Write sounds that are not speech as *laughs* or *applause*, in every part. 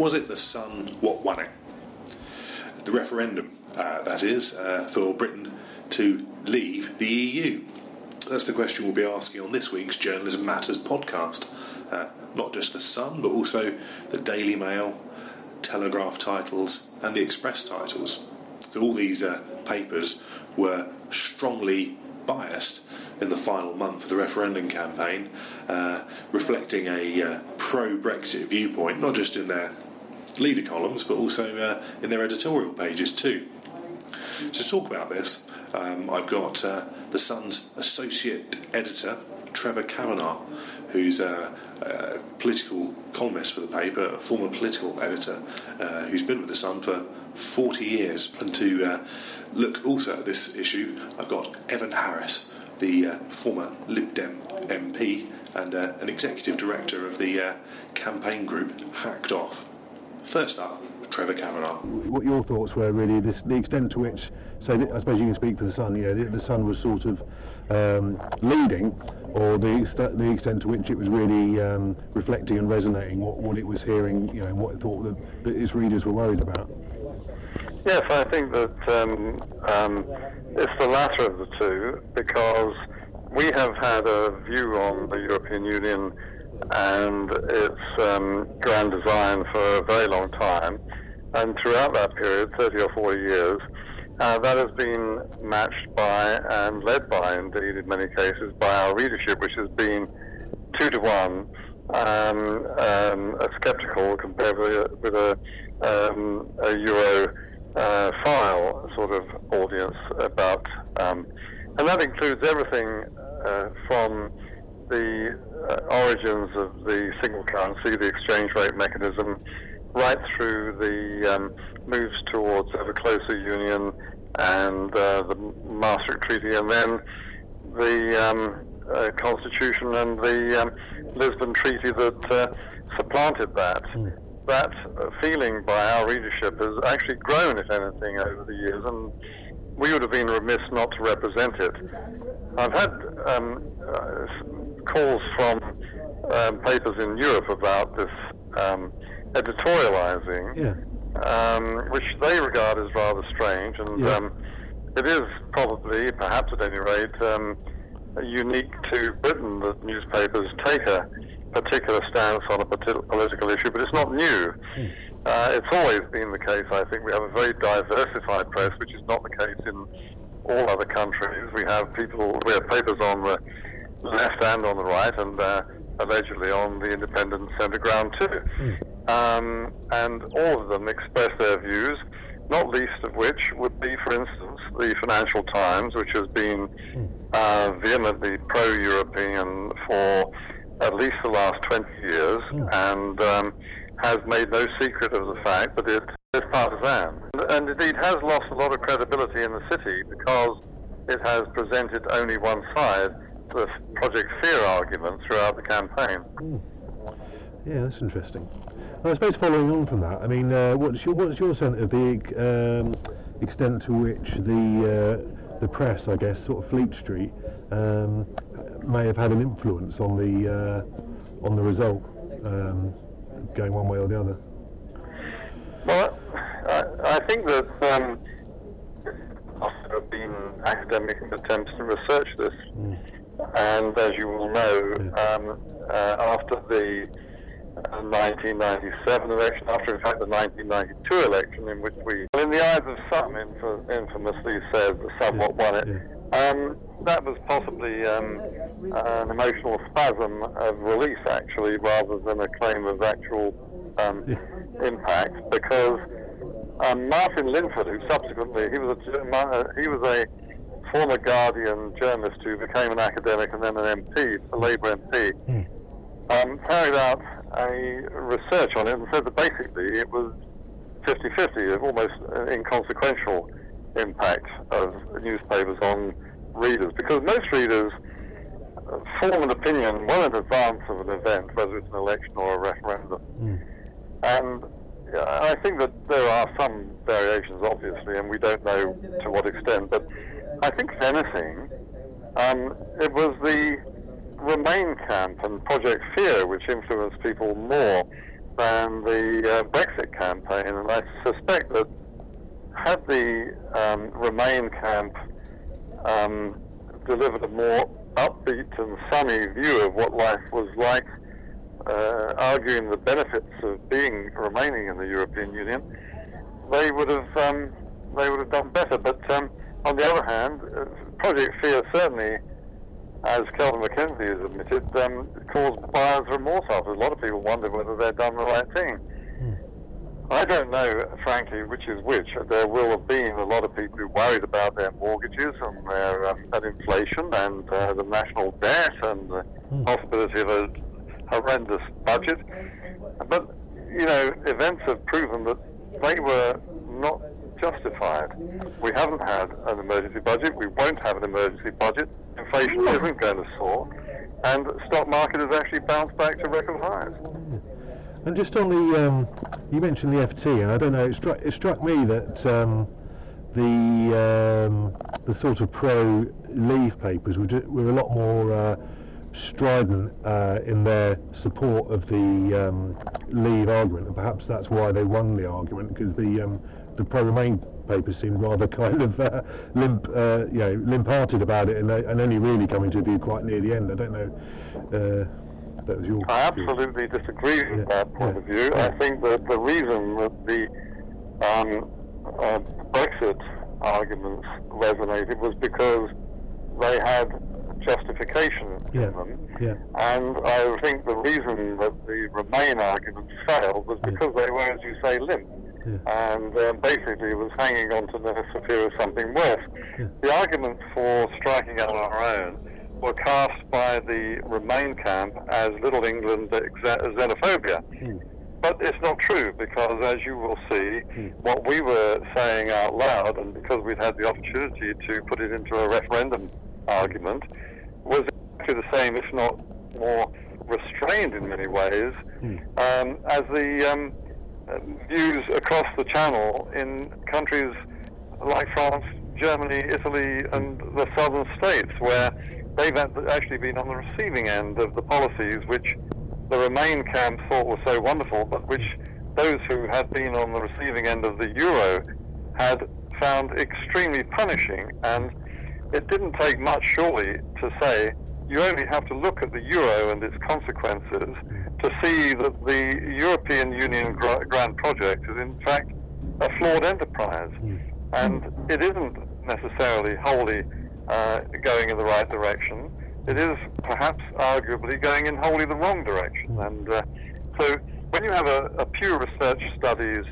Was it the Sun what won it? The referendum, uh, that is, uh, for Britain to leave the EU. That's the question we'll be asking on this week's Journalism Matters podcast. Uh, not just the Sun, but also the Daily Mail, Telegraph titles, and the Express titles. So all these uh, papers were strongly biased in the final month of the referendum campaign, uh, reflecting a uh, pro Brexit viewpoint, not just in their leader columns, but also uh, in their editorial pages too. To talk about this, um, I've got uh, the Sun's associate editor, Trevor Kavanagh, who's a, a, political columnist for the paper, a former political editor, uh, who's been with the Sun for 40 years. And to uh, look also at this issue, I've got Evan Harris, the uh, former Lib Dem MP and uh, an executive director of the uh, campaign group Hacked Off. First up, Trevor Kavanagh. What your thoughts were really, this, the extent to which, so I suppose you can speak for the Sun, yeah, the, the Sun was sort of um, leading, or the, the extent to which it was really um, reflecting and resonating what, what it was hearing, you know, what it thought that, that its readers were worried about. Yes, I think that um, um, it's the latter of the two because we have had a view on the European Union and its um, grand design for a very long time. And throughout that period, 30 or 40 years, uh, that has been matched by and led by, indeed, in many cases, by our readership, which has been two to one, um, um, a skeptical compared with a, with a, um, a Euro uh, file sort of audience about, um, and that includes everything uh, from the uh, origins of the single currency, the exchange rate mechanism, right through the um, moves towards ever closer union and uh, the Maastricht Treaty, and then the um, uh, Constitution and the um, Lisbon Treaty that uh, supplanted that. Mm. That feeling by our readership has actually grown, if anything, over the years, and we would have been remiss not to represent it. I've had um, uh, calls from um, papers in Europe about this um, editorializing, yeah. um, which they regard as rather strange, and yeah. Um, it is probably, perhaps at any rate, um, unique to Britain that newspapers take a particular stance on a political issue, but it's not new. Mm. Uh, it's always been the case, I think. We have a very diversified press, which is not the case in all other countries. We have people, we have papers on the left and on the right, and uh, allegedly on the independent centre ground too. Mm. Um, and all of them express their views, not least of which would be, for instance, the Financial Times, which has been mm. uh, vehemently pro-European for at least the last 20 years, mm. and um, has made no secret of the fact that it is partisan, and, and indeed has lost a lot of credibility in the city because it has presented only one side the Project Fear argument throughout the campaign. Mm. Yeah, that's interesting. Well, I suppose following on from that, I mean, uh, what's your what's your sense of the um, extent to which the uh, the press, I guess, sort of Fleet Street, um, may have had an influence on the uh, on the result, um, going one way or the other? Well, I, I think that um, have been academic attempts to research this. And as you will know, um, uh, after the uh, 1997 election, after in fact the 1992 election, in which we, well, in the eyes of some, info, infamously said the Sun wot won it. Um, that was possibly um, an emotional spasm of relief, actually, rather than a claim of actual um, impact, because um, Martin Linton, who subsequently he was a uh, he was a former Guardian journalist who became an academic and then an MP, a Labour MP, um, carried out a research on it and said that basically it was 50-50, almost inconsequential impact of newspapers on readers, because most readers form an opinion well in advance of an event, whether it's an election or a referendum. And uh, I think that there are some variations, obviously, and we don't know to what extent. But I think, if anything, um, it was the Remain camp and Project Fear which influenced people more than the uh, Brexit campaign. And I suspect that had the um, Remain camp um, delivered a more upbeat and sunny view of what life was like uh, arguing the benefits of being remaining in the European Union, they would have um, they would have done better. But um, on the other hand, uh, Project Fear certainly, as Kelvin MacKenzie has admitted, um, caused buyer's remorse after. A lot of people wonder whether they've done the right thing. I don't know, frankly, which is which. There will have been a lot of people who worried about their mortgages and their um, and inflation and uh, the national debt and the possibility of a horrendous budget. But, you know, events have proven that they were not justified. We haven't had an emergency budget. We won't have an emergency budget. Inflation isn't going to soar. And the stock market has actually bounced back to record highs. And just on the, um, you mentioned the FT, and I don't know, it struck, it struck me that um, the um, the sort of pro-leave papers were, ju- were a lot more uh, strident uh, in their support of the um, leave argument, and perhaps that's why they won the argument because the um, the pro-remain papers seemed rather kind of uh, limp, uh, you know, limp-hearted about it, and, they, and only really coming to a view quite near the end. I don't know. Uh, that was your. I view. absolutely disagree with Yeah, that point yeah, of view. yeah. I think that the reason that the um, uh, Brexit arguments resonated was because they had justification Yeah, in them. yeah. And I think the reason that the Remain arguments failed was because they were, as you say, limp. Yeah. And um, basically was hanging on to the fear of something worse. The arguments for striking out on our own were cast by the Remain camp as Little England xenophobia. But it's not true because, as you will see, what we were saying out loud, and because we'd had the opportunity to put it into a referendum argument, was exactly the same, if not more restrained in many ways, um, as the um, views across the channel in countries like France, Germany, Italy, and the southern states, where they've actually been on the receiving end of the policies which the Remain camp thought were so wonderful, but which those who had been on the receiving end of the euro had found extremely punishing. And it didn't take much, surely, to say you only have to look at the euro and its consequences to see that the European Union gra- grand project is, in fact, a flawed enterprise. And it isn't necessarily wholly uh, going in the right direction. It is perhaps arguably going in wholly the wrong direction. And uh, so when you have a, a Pew Research Studies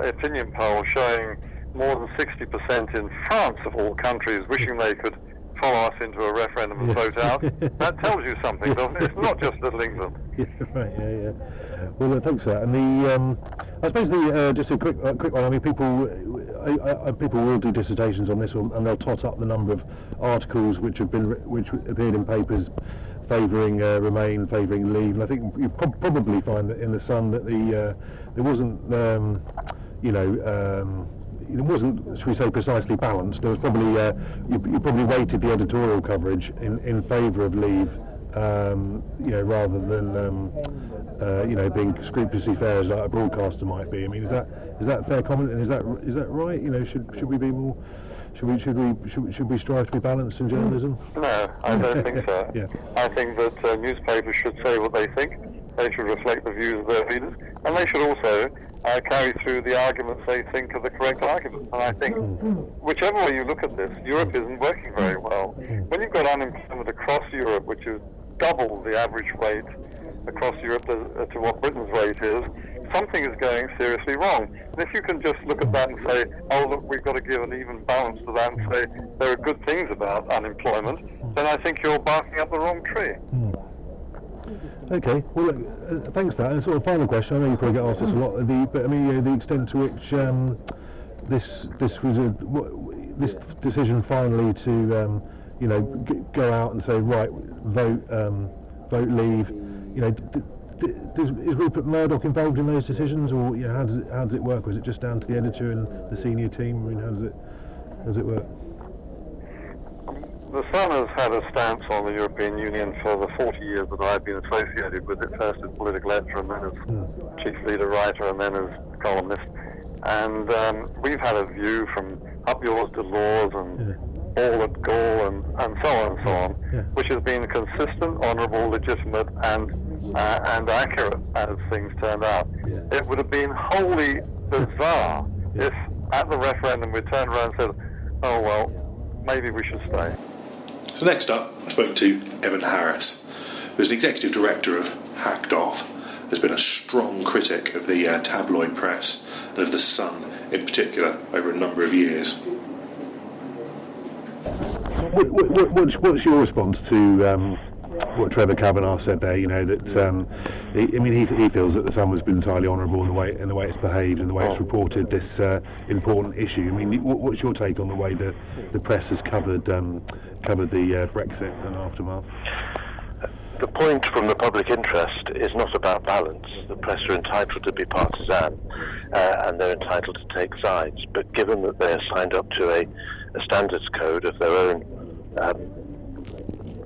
opinion poll showing more than 60% in France of all countries wishing they could follow us into a referendum and vote out, *laughs* that tells you something, doesn't it? It's not just Little England. *laughs* Yeah, right. Yeah, yeah. Well, thanks for that. And the, um, I suppose the uh, just a quick, uh, quick one. I mean, people, I, I, people will do dissertations on this, and they'll tot up the number of articles which have been, which appeared in papers favouring uh, Remain, favouring Leave. And I think you prob probably find that in the Sun that the uh, there wasn't, um, you know. Um, it wasn't, should we say, precisely balanced. There was probably uh, you, you probably weighted the editorial coverage in, in favour of Leave, um, you know, rather than um, uh, you know being scrupulously fair as like a broadcaster might be. I mean, is that is that fair comment? And is that is that right? You know, should should we be more should we should we should, should we strive to be balanced in journalism? No, I don't think so. *laughs* Yeah. I think that uh, newspapers should say what they think. They should reflect the views of their readers, and they should also uh, carry through the arguments they think are the correct arguments. And I think, whichever way you look at this, Europe isn't working very well. When you've got unemployment across Europe, which is double the average rate across Europe to, uh, to what Britain's rate is, something is going seriously wrong. And if you can just look at that and say, oh, look, we've got to give an even balance to that and say there are good things about unemployment, then I think you're barking up the wrong tree. Okay, well, uh, thanks for that. And sort of final question. I know you probably get asked this a lot. The, but I mean, you know, the extent to which um, this this was a this decision finally to um, you know g- go out and say right, vote um, vote leave. You know, d- d- does, is Rupert Murdoch involved in those decisions, or you know, how does it how does it work? Was it just down to the editor and the senior team? I mean, how does it how does it work? The Sun has had a stance on the European Union for the 40 years that I've been associated with it, first as political editor and then as chief leader writer and then as columnist. And um, we've had a view from up yours Delors and all at goal and, and so on and so on, Yeah. which has been consistent, honourable, legitimate and uh, and accurate as things turned out. Yeah. It would have been wholly bizarre *laughs* if at the referendum we turned around and said, oh well, maybe we should stay. So next up, I spoke to Evan Harris, who's the executive director of Hacked Off. Has been a strong critic of the uh, tabloid press and of the Sun in particular over a number of years. What, what, what, what's, what's your response to um, what Trevor Kavanagh said there? You know that um, he, I mean he, he feels that the Sun has been entirely honourable in the way in the way it's behaved and the way it's reported this uh, important issue. I mean, what, what's your take on the way the, the press has covered um, covered the uh, Brexit and aftermath? The point from the public interest is not about balance. The press are entitled to be partisan uh, and they're entitled to take sides. But given that they are signed up to a, a standards code of their own um,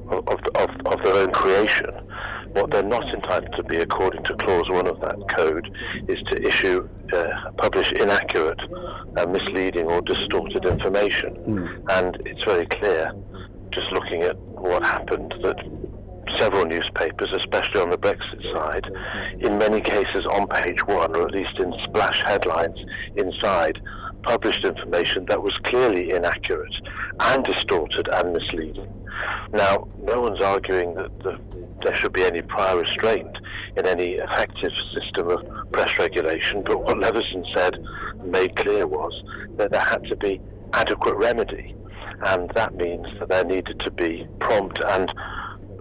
of, of, of their own creation, what they're not entitled to be, according to clause one of that code, is to issue, uh, publish inaccurate, uh, misleading, or distorted information. And it's very clear, just looking at what happened, that several newspapers, especially on the Brexit side, in many cases on page one, or at least in splash headlines inside, published information that was clearly inaccurate and distorted and misleading. Now, no one's arguing that the, there should be any prior restraint in any effective system of press regulation, but what Leveson said made clear was that there had to be adequate remedy, and that means that there needed to be prompt and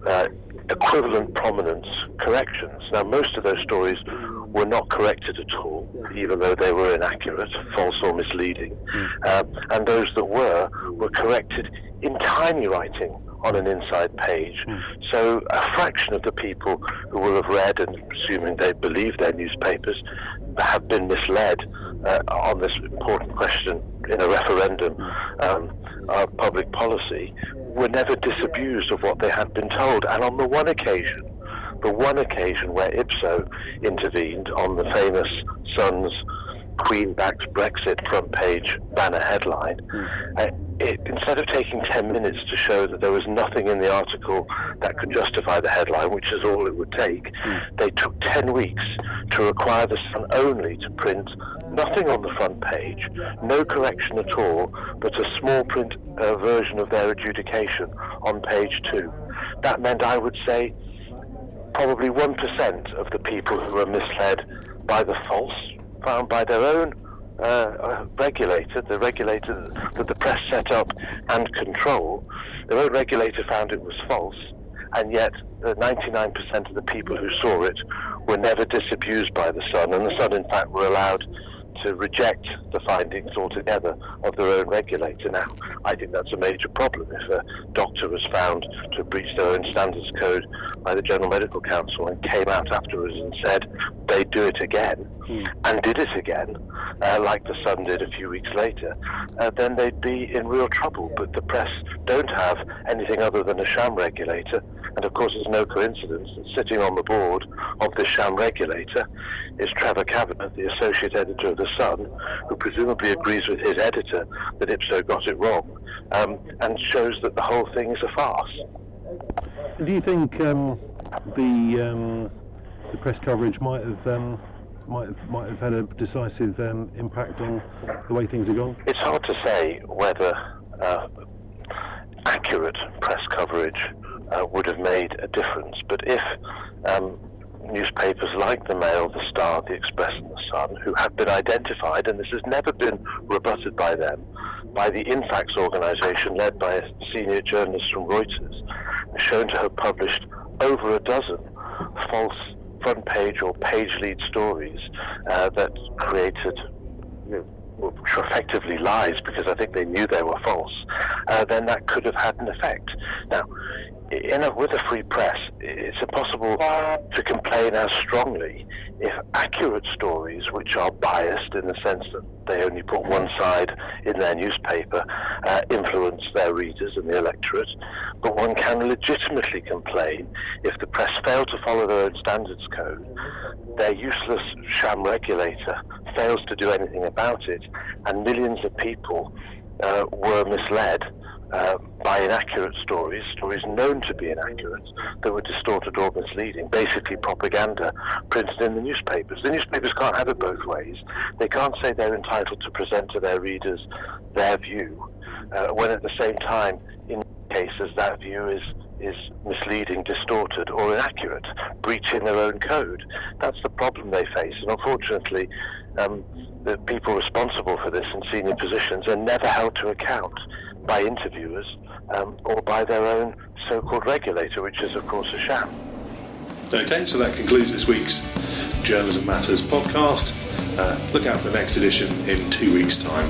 uh, equivalent prominence corrections. Now, most of those stories were not corrected at all, even though they were inaccurate, false or misleading. Um, and those that were, were corrected in tiny writing on an inside page. So a fraction of the people who will have read, and assuming they believe their newspapers, have been misled uh, on this important question in a referendum um, of public policy, were never disabused of what they had been told. And on the one occasion, the one occasion where Ipso intervened on the famous Sun's Queen-backed Brexit front page banner headline, uh, it, instead of taking 10 minutes to show that there was nothing in the article that could justify the headline, which is all it would take, they took 10 weeks to require the Sun only to print nothing on the front page, no correction at all, but a small print uh, version of their adjudication on page two. That meant, I would say, probably 1% of the people who were misled by the false found by their own uh, uh, regulator, the regulator that the press set up and control, their own regulator found it was false, and yet uh, 99% of the people who saw it were never disabused by the Sun, and the Sun, in fact, were allowed to reject the findings altogether of their own regulator. Now, I think that's a major problem. If a doctor was found to have breached their own standards code by the General Medical Council and came out afterwards and said they'd do it again mm. and did it again, uh, like the Sun did a few weeks later, uh, then they'd be in real trouble. But the press don't have anything other than a sham regulator. And of course, it's no coincidence that sitting on the board of this sham regulator is Trevor Kavanagh, the associate editor of The Sun, who presumably agrees with his editor that Ipso got it wrong um, and shows that the whole thing is a farce. Do you think um, the um, the press coverage might have um, might have, might have had a decisive um, impact on the way things have gone? It's hard to say whether uh, accurate press coverage uh, would have made a difference, but if um, newspapers like the Mail, the Star, the Express, and the Sun, who have been identified, and this has never been rebutted by them, by the InFacts organisation led by a senior journalist from Reuters, shown to have published over a dozen false front page or page lead stories uh, that created you know, effectively lies because I think they knew they were false, uh, then that could have had an effect. Now, in a, with a free press, it's impossible to complain as strongly if accurate stories, which are biased in the sense that they only put one side in their newspaper, uh, influence their readers and the electorate. But one can legitimately complain if the press fail to follow their own standards code, their useless sham regulator fails to do anything about it, and millions of people uh, were misled uh, by inaccurate stories, stories known to be inaccurate, that were distorted or misleading, basically propaganda printed in the newspapers. The newspapers can't have it both ways. They can't say they're entitled to present to their readers their view, uh, when at the same time, in cases, that view is is misleading, distorted, or inaccurate, breaching their own code. That's the problem they face. And unfortunately, um, the people responsible for this in senior positions are never held to account by interviewers um, or by their own so-called regulator, which is of course a sham. Okay, so that concludes this week's Journalism Matters podcast. Uh, look out for the next edition in two weeks' time.